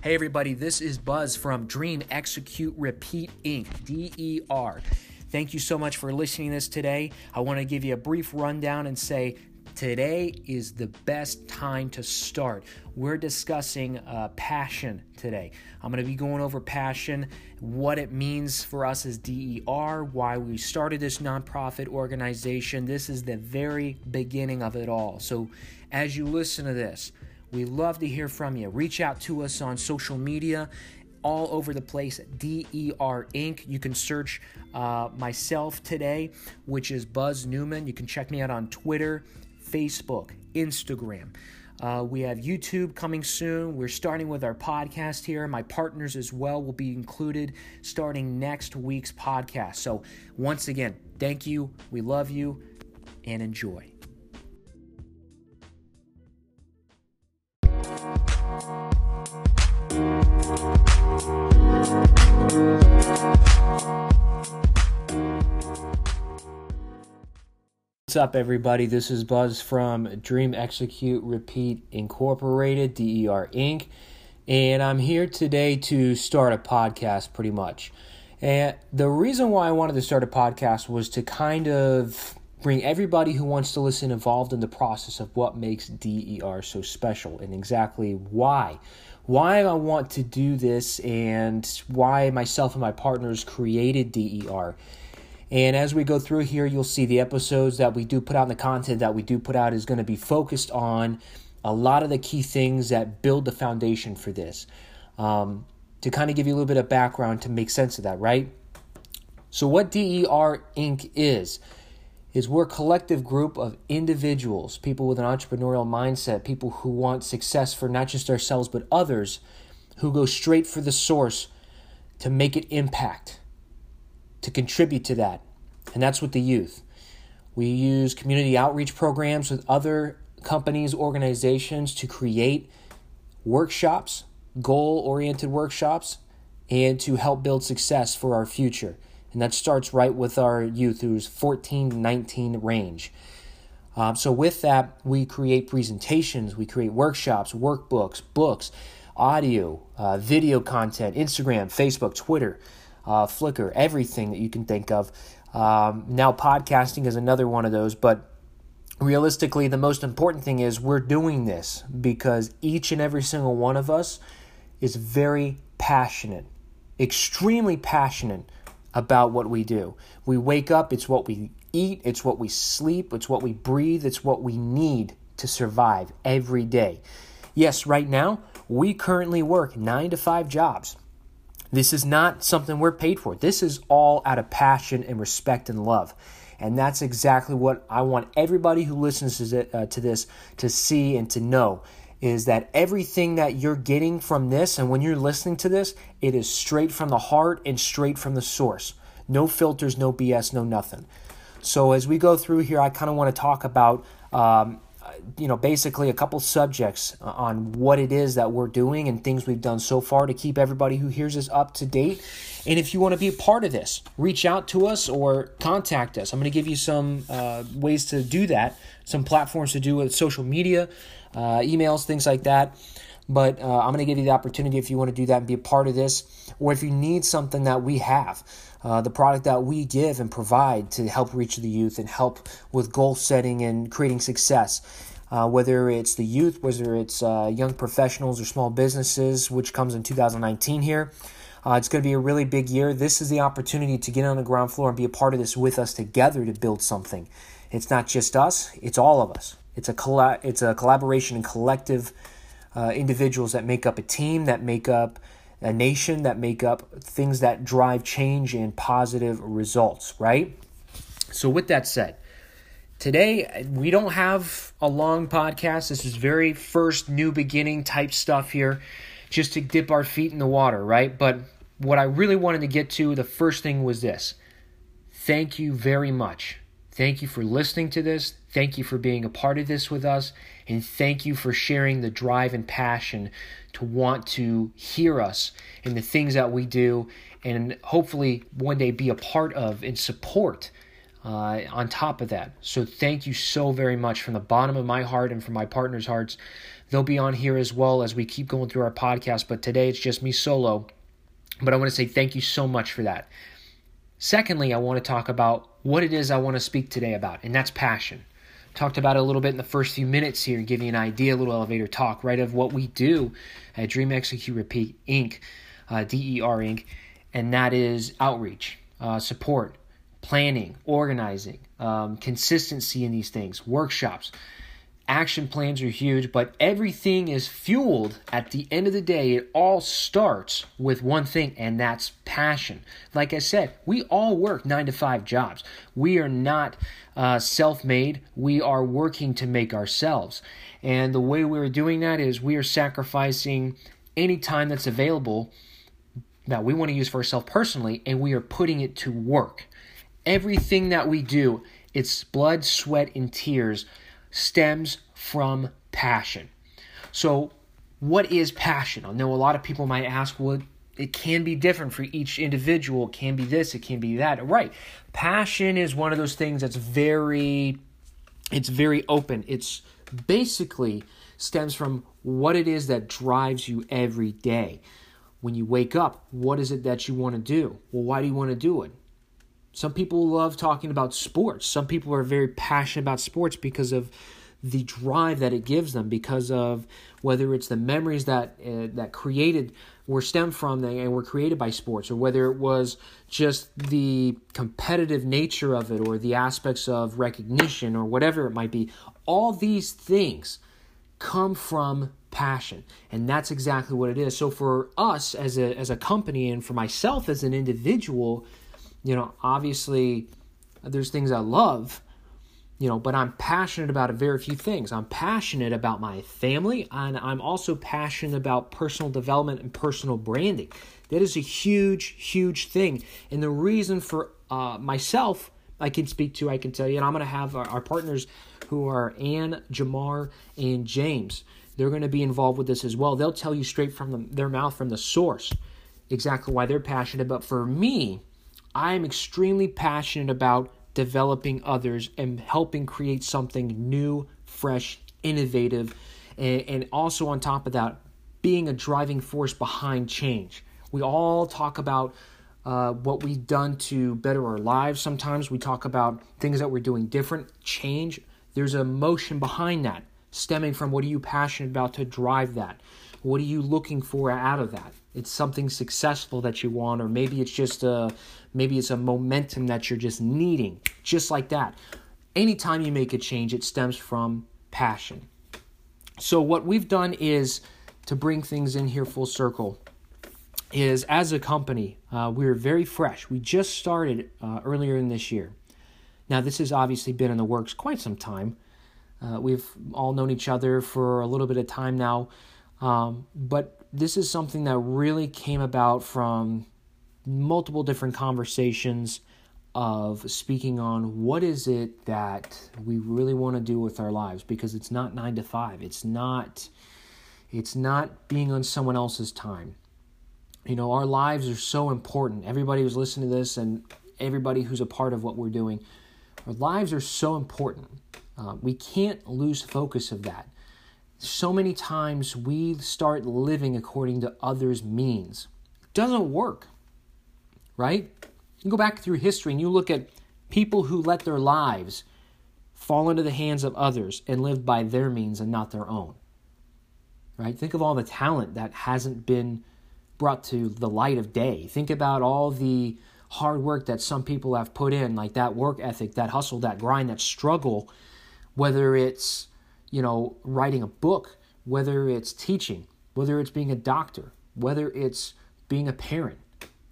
Hey, everybody, this is Buzz from Dream Execute Repeat Inc., DER. Thank you so much for listening to this today. I want to give you a brief rundown and say today is the best time to start. We're discussing uh, passion today. I'm going to be going over passion, what it means for us as DER, why we started this nonprofit organization. This is the very beginning of it all. So, as you listen to this, we love to hear from you. Reach out to us on social media all over the place. DER Inc. You can search uh, myself today, which is Buzz Newman. You can check me out on Twitter, Facebook, Instagram. Uh, we have YouTube coming soon. We're starting with our podcast here. My partners as well will be included starting next week's podcast. So, once again, thank you. We love you and enjoy. What's up, everybody? This is Buzz from Dream Execute Repeat Incorporated, DER Inc. And I'm here today to start a podcast pretty much. And the reason why I wanted to start a podcast was to kind of bring everybody who wants to listen involved in the process of what makes DER so special and exactly why. Why I want to do this and why myself and my partners created DER and as we go through here, you'll see the episodes that we do put out and the content that we do put out is going to be focused on a lot of the key things that build the foundation for this. Um, to kind of give you a little bit of background to make sense of that, right? So, what DER Inc. is, is we're a collective group of individuals, people with an entrepreneurial mindset, people who want success for not just ourselves but others, who go straight for the source to make it impact to contribute to that, and that's with the youth. We use community outreach programs with other companies, organizations to create workshops, goal oriented workshops, and to help build success for our future. And that starts right with our youth, who's 14 to 19 range. Um, so, with that, we create presentations, we create workshops, workbooks, books, audio, uh, video content, Instagram, Facebook, Twitter uh, Flickr, everything that you can think of. Um, now, podcasting is another one of those, but realistically, the most important thing is we're doing this because each and every single one of us is very passionate, extremely passionate about what we do. We wake up, it's what we eat, it's what we sleep, it's what we breathe, it's what we need to survive every day. Yes, right now, we currently work nine to five jobs. This is not something we're paid for. This is all out of passion and respect and love. And that's exactly what I want everybody who listens to, uh, to this to see and to know is that everything that you're getting from this and when you're listening to this, it is straight from the heart and straight from the source. No filters, no BS, no nothing. So as we go through here, I kind of want to talk about um, you know, basically a couple subjects on what it is that we're doing and things we've done so far to keep everybody who hears us up to date. And if you want to be a part of this, reach out to us or contact us. I'm going to give you some uh, ways to do that, some platforms to do with social media, uh, emails, things like that. But uh, I'm going to give you the opportunity if you want to do that and be a part of this, or if you need something that we have. Uh, the product that we give and provide to help reach the youth and help with goal setting and creating success. Uh, whether it's the youth, whether it's uh, young professionals or small businesses, which comes in 2019 here. Uh, it's going to be a really big year. This is the opportunity to get on the ground floor and be a part of this with us together to build something. It's not just us; it's all of us. It's a colla- it's a collaboration and collective uh, individuals that make up a team, that make up a nation, that make up things that drive change and positive results, right? So, with that said, today we don't have a long podcast. This is very first new beginning type stuff here, just to dip our feet in the water, right? But what I really wanted to get to, the first thing was this thank you very much. Thank you for listening to this. Thank you for being a part of this with us. And thank you for sharing the drive and passion to want to hear us and the things that we do, and hopefully one day be a part of and support uh, on top of that. So thank you so very much from the bottom of my heart and from my partners' hearts They'll be on here as well as we keep going through our podcast, but today it's just me solo. But I want to say thank you so much for that. Secondly, I want to talk about what it is I want to speak today about, and that's passion. Talked about it a little bit in the first few minutes here, give you an idea, a little elevator talk, right, of what we do at Dream Execute Repeat Inc., uh, DER Inc., and that is outreach, uh, support, planning, organizing, um, consistency in these things, workshops action plans are huge, but everything is fueled at the end of the day. It all starts with one thing, and that's passion. Like I said, we all work nine to five jobs. We are not uh, self made, we are working to make ourselves. And the way we're doing that is we are sacrificing any time that's available that we want to use for ourselves personally, and we are putting it to work. Everything that we do, it's blood, sweat, and tears stems from passion. So, what is passion? I know a lot of people might ask, well, it can be different for each individual. It can be this, it can be that. Right. Passion is one of those things that's very it's very open. It's basically stems from what it is that drives you every day. When you wake up, what is it that you want to do? Well, why do you want to do it? Some people love talking about sports. Some people are very passionate about sports because of the drive that it gives them because of whether it's the memories that uh, that created were stemmed from and were created by sports or whether it was just the competitive nature of it or the aspects of recognition or whatever it might be all these things come from passion and that's exactly what it is so for us as a as a company and for myself as an individual you know, obviously there's things I love, you know, but I'm passionate about a very few things. I'm passionate about my family, and I'm also passionate about personal development and personal branding. That is a huge, huge thing. And the reason for uh, myself, I can speak to, I can tell you, and I'm going to have our, our partners who are Ann, Jamar, and James. They're going to be involved with this as well. They'll tell you straight from the, their mouth, from the source, exactly why they're passionate. But for me, I am extremely passionate about developing others and helping create something new, fresh, innovative, and, and also on top of that, being a driving force behind change. We all talk about uh, what we've done to better our lives. Sometimes we talk about things that we're doing different, change. There's a motion behind that, stemming from what are you passionate about to drive that? What are you looking for out of that? It's something successful that you want, or maybe it's just a maybe it's a momentum that you're just needing, just like that. Anytime you make a change, it stems from passion. So what we've done is to bring things in here full circle. Is as a company, uh, we're very fresh. We just started uh, earlier in this year. Now, this has obviously been in the works quite some time. Uh, we've all known each other for a little bit of time now. Um, but this is something that really came about from multiple different conversations of speaking on what is it that we really want to do with our lives because it's not 9 to 5 it's not it's not being on someone else's time. You know our lives are so important. Everybody who's listening to this and everybody who's a part of what we're doing our lives are so important. Uh, we can't lose focus of that so many times we start living according to others' means. It doesn't work, right? You go back through history and you look at people who let their lives fall into the hands of others and live by their means and not their own. Right? Think of all the talent that hasn't been brought to the light of day. Think about all the hard work that some people have put in, like that work ethic, that hustle, that grind, that struggle, whether it's you know, writing a book, whether it's teaching, whether it's being a doctor, whether it's being a parent,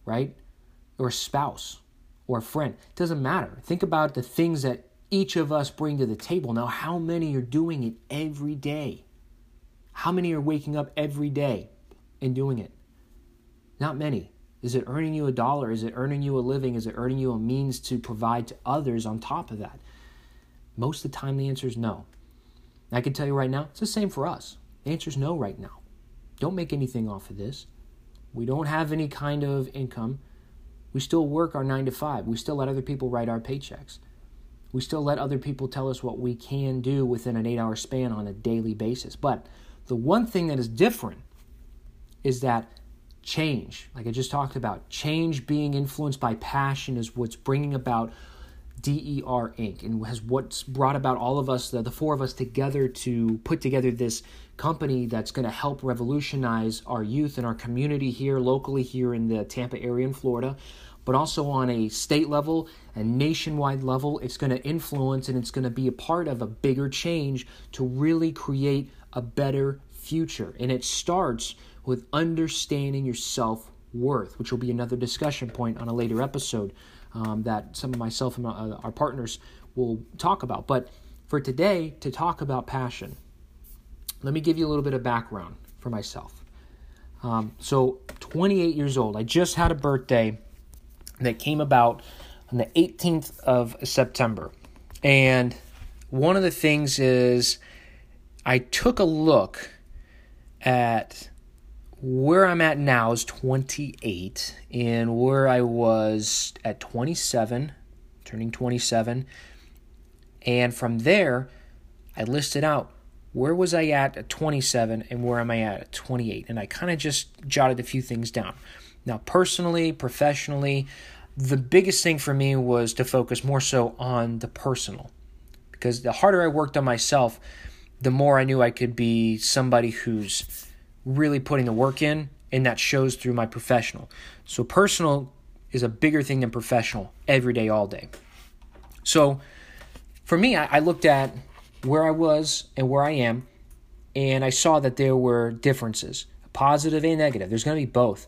right? Or a spouse or a friend. It doesn't matter. Think about the things that each of us bring to the table. Now, how many are doing it every day? How many are waking up every day and doing it? Not many. Is it earning you a dollar? Is it earning you a living? Is it earning you a means to provide to others on top of that? Most of the time, the answer is no. I can tell you right now, it's the same for us. The answer is no right now. Don't make anything off of this. We don't have any kind of income. We still work our nine to five. We still let other people write our paychecks. We still let other people tell us what we can do within an eight hour span on a daily basis. But The one thing that is different is that change, like I just talked about, change being influenced by passion is what's bringing about DER Inc. and has what's brought about all of us, the, the four of us together to put together this company that's going to help revolutionize our youth and our community here locally here in the Tampa area in Florida, but also on a state level and nationwide level. It's going to influence and it's going to be a part of a bigger change to really create a better future. And it starts with understanding your self worth, which will be another discussion point on a later episode um, that some of myself and my, uh, our partners will talk about. But for today, to talk about passion, let me give you a little bit of background for myself. Um, so, 28 years old, I just had a birthday that came about on the 18th of September. And one of the things is I took a look at where I'm at now is 28, and where I was at 27, turning 27. And from there, I listed out where was I at at 27 and where am I at at 28. And I kind of just jotted a few things down. Now, personally, professionally, the biggest thing for me was to focus more so on the personal. Because the harder I worked on myself, the more I knew I could be somebody who's really putting the work in, and that shows through my professional. So, personal is a bigger thing than professional every day, all day. So, for me, I, I looked at where I was and where I am, and I saw that there were differences, positive and negative. There's going to be both.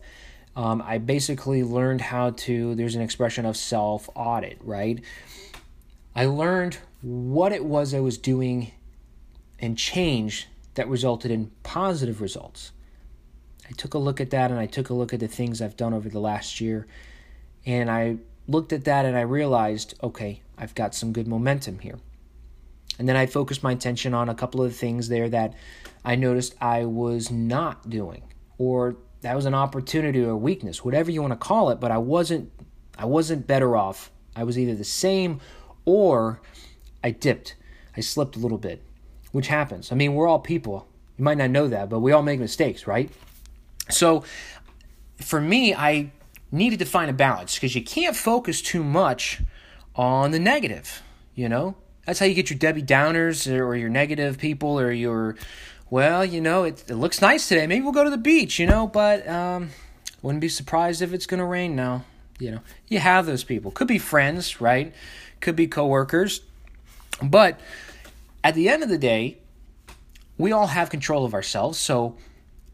Um, I basically learned how to, there's an expression of self audit, right? I learned what it was I was doing and change that resulted in positive results. I took a look at that and I took a look at the things I've done over the last year. And I looked at that and I realized, okay, I've got some good momentum here. And then I focused my attention on a couple of things there that I noticed I was not doing, or that was an opportunity or weakness, whatever you want to call it. But I wasn't, I wasn't better off. I was either the same, or I dipped. I slipped a little bit, which happens. I mean, we're all people. You might not know that, but we all make mistakes, right? So, for me, I needed to find a balance because you can't focus too much on the negative. You know, that's how you get your Debbie Downers or your negative people or your, well, you know, it, it looks nice today. Maybe we'll go to the beach, you know, but um, wouldn't be surprised if it's going to rain now. You know, you have those people. Could be friends, right? Could be coworkers. But at the end of the day, we all have control of ourselves. So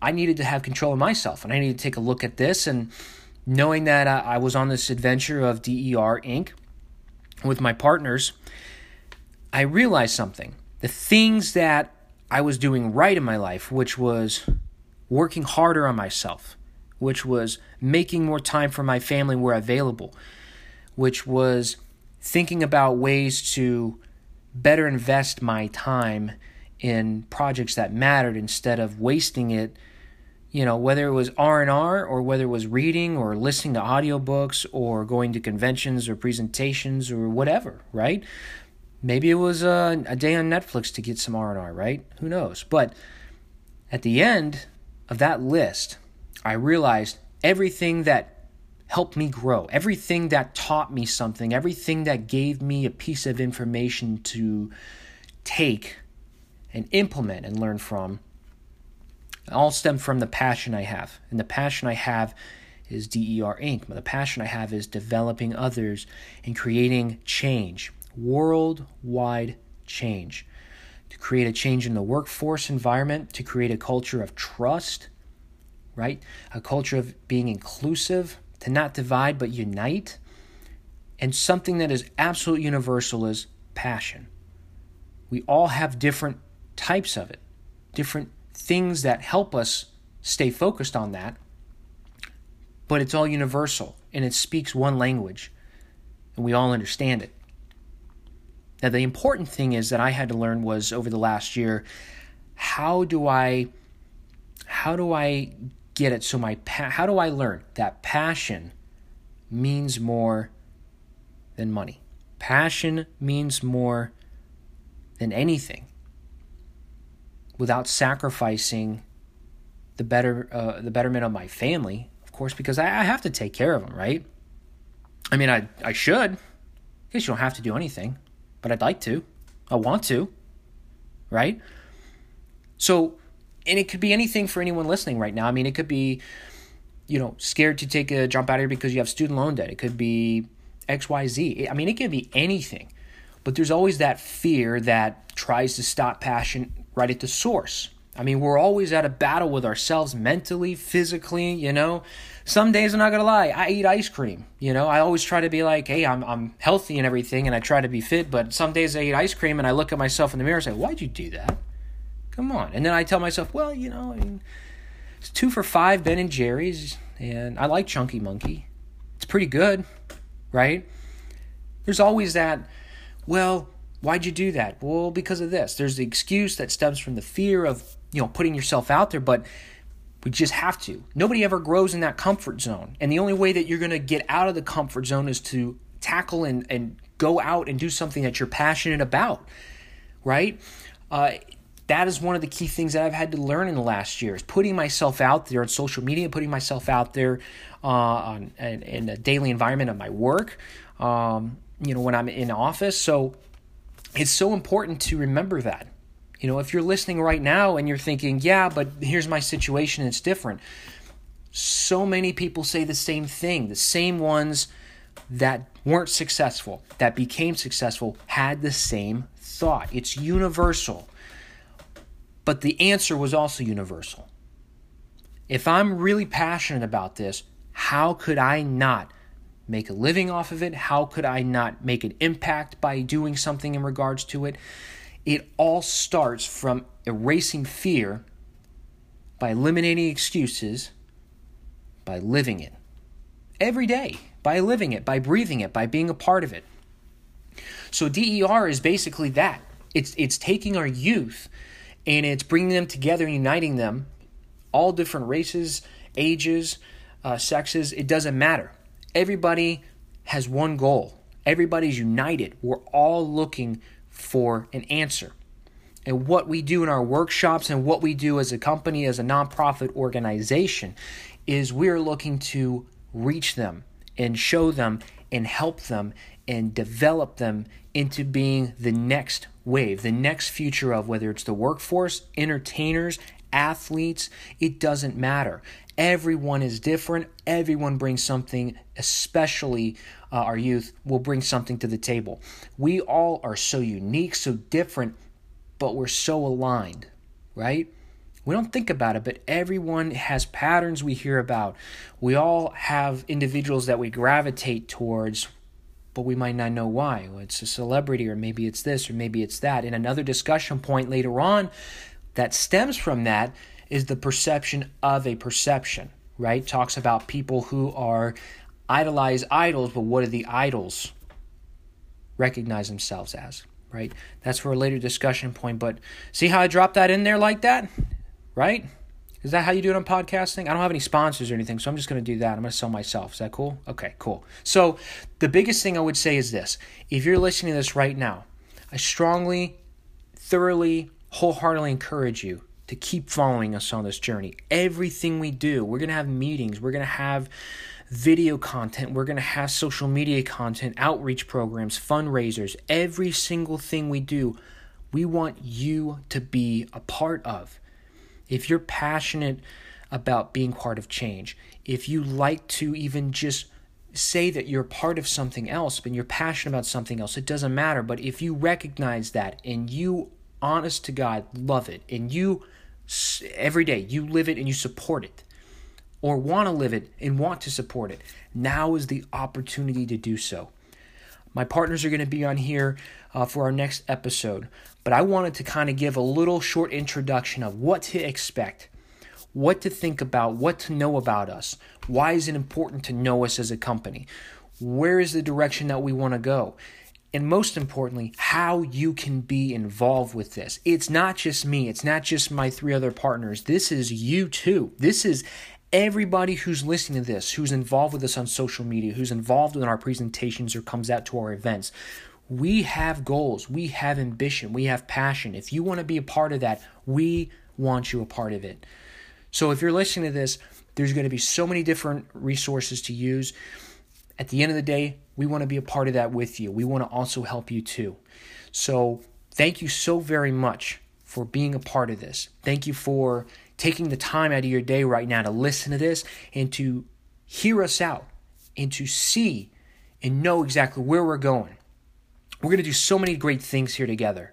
I needed to have control of myself and I needed to take a look at this and knowing that I was on this adventure of DER Inc. with my partners I realized something. The things that I was doing right in my life, which was working harder on myself, which was making more time for my family where available, which was thinking about ways to better invest my time in projects that mattered instead of wasting it you know whether it was r&r or whether it was reading or listening to audiobooks or going to conventions or presentations or whatever right Maybe it was a, a day on Netflix to get some R&R, right? Who knows? But at the end of that list, I realized everything that helped me grow, everything that taught me something, everything that gave me a piece of information to take and implement and learn from, all stem from the passion I have. And the passion I have is DER Inc. The passion I have is developing others and creating change worldwide change, to create a change in the workforce environment, to create a culture of trust, right? A culture of being inclusive, to not divide but unite. And something that is absolute universal is passion. We all have different types of it, different things that help us stay focused on that, but it's all universal and it speaks one language and we all understand it. Now, the important thing is that I had to learn was over the last year how do I how do I get it so my pa- how do I learn that passion means more than money. Passion means more than anything. without sacrificing the better uh, the betterment of my family, of course, because I, I have to take care of them, right? I mean, I I should. I guess you don't have to do anything, but I'd like to. I want to, right? So, and it could be anything for anyone listening right now. I mean, it could be, you know, scared to take a jump out here because you have student loan debt. It could be X, Y, Z. I mean, it can be anything, but there's always that fear that tries to stop passion right at the source. I mean, we're always at a battle with ourselves mentally, physically, you know. Some days I'm not gonna lie, I eat ice cream. You know, I always try to be like, hey, I'm I'm healthy and everything, and I try to be fit. But some days I eat ice cream and I look at myself in the mirror and say, why'd you do that? Come on. And then I tell myself, well, you know, I mean, it's two for five Ben and Jerry's, and I like Chunky Monkey. It's pretty good, right? There's always that, well, why'd you do that? Well, because of this. There's the excuse that stems from the fear of you know putting yourself out there but we just have to nobody ever grows in that comfort zone and the only way that you're going to get out of the comfort zone is to tackle and, and go out and do something that you're passionate about right uh, that is one of the key things that I've had to learn in the last year is putting myself out there on social media, putting myself out there uh, on in, in a daily environment of my work. Um, you know, when I'm in office, so it's so important to remember that. You know, if you're listening right now and you're thinking, yeah, but here's my situation, it's different. So many people say the same thing. The same ones that weren't successful, that became successful, had the same thought. It's universal. But the answer was also universal. If I'm really passionate about this, how could I not make a living off of it? How could I not make an impact by doing something in regards to it? It all starts from erasing fear by eliminating excuses, by living it. Every day, by living it, by breathing it, by being a part of it. So DER is basically that. It's it's taking our youth and it's bringing them together and uniting them, all different races, ages, uh, sexes. It doesn't matter. Everybody has one goal. Everybody's united. We're all looking for an answer. And what we do in our workshops and what we do as a company, as a nonprofit organization, is we're looking to reach them and show them and help them and develop them into being the next wave, the next future of whether it's the workforce, entertainers, athletes, it doesn't matter. Everyone is different. Everyone brings something, especially uh, our youth, will bring something to the table. We all are so unique, so different, but we're so aligned, right? We don't think about it, but everyone has patterns we hear about. We all have individuals that we gravitate towards, but we might not know why. It's a celebrity, or maybe it's this, or maybe it's that. And another discussion point later on that stems from that is the perception of a perception, right? Talks about people who are idolize idols, but what do the idols recognize themselves as, right? That's for a later discussion point, but see how I dropped that in there like that, right? Is that how you do it on podcasting? I don't have any sponsors or anything, so I'm just going to do that. I'm going to sell myself. Is that cool? Okay, cool. So, the biggest thing I would say is this if you're listening to this right now, I strongly, thoroughly, wholeheartedly encourage you to keep following us on this journey. Everything we do, we're going to have meetings, we're going to have video content, we're going to have social media content, outreach programs, fundraisers. Every single thing we do, we want you to be a part of. If you're passionate about being part of change, if you like to even just say that you're part of something else, but you're passionate about something else, it doesn't matter. But if you recognize that and you, honest to God, love it, and you every day you live it and you support it or want to live it and want to support it now is the opportunity to do so my partners are going to be on here uh, for our next episode but i wanted to kind of give a little short introduction of what to expect what to think about what to know about us why is it important to know us as a company where is the direction that we want to go and most importantly, how you can be involved with this. It's not just me, it's not just my three other partners. This is you too. This is everybody who's listening to this, who's involved with us on social media, who's involved in our presentations or comes out to our events. We have goals, we have ambition, we have passion. If you want to be a part of that, we want you a part of it. So if you're listening to this, there's going to be so many different resources to use. At the end of the day, we want to be a part of that with you. We want to also help you too. So thank you so very much for being a part of this. Thank you for taking the time out of your day right now to listen to this and to hear us out and to see and know exactly where we're going. We're going to do so many great things here together.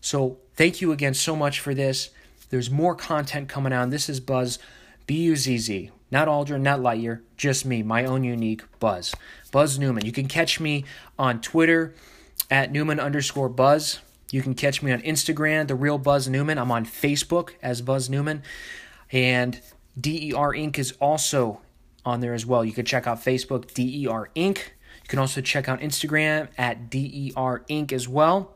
So, thank you again so much for this. There's more content coming out. This is Buzz, B U Z Z. Not Aldrin, not Lightyear, just me, my own unique Buzz. Buzz Newman. You can catch me on Twitter at Newman underscore Buzz. You can catch me on Instagram, The Real Buzz Newman. I'm on Facebook as Buzz Newman. And DER Inc. is also on there as well. You can check out Facebook, DER Inc. You can also check out Instagram at DER Inc. as well.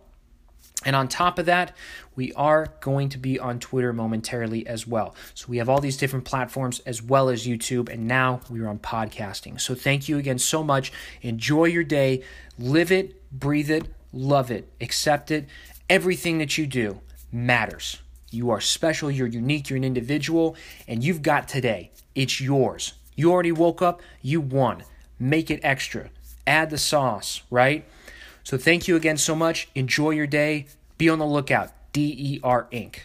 And on top of that, we are going to be on Twitter momentarily as well. So we have all these different platforms as well as YouTube, and now we're on podcasting. So thank you again so much. Enjoy your day, live it, breathe it, love it, accept it. Everything that you do matters. You are special, you're unique, you're an individual, and you've got today. It's yours. You already woke up, you won. Make it extra. Add the sauce, right? So thank you again so much. Enjoy your day. Be on the lookout. DER Inc.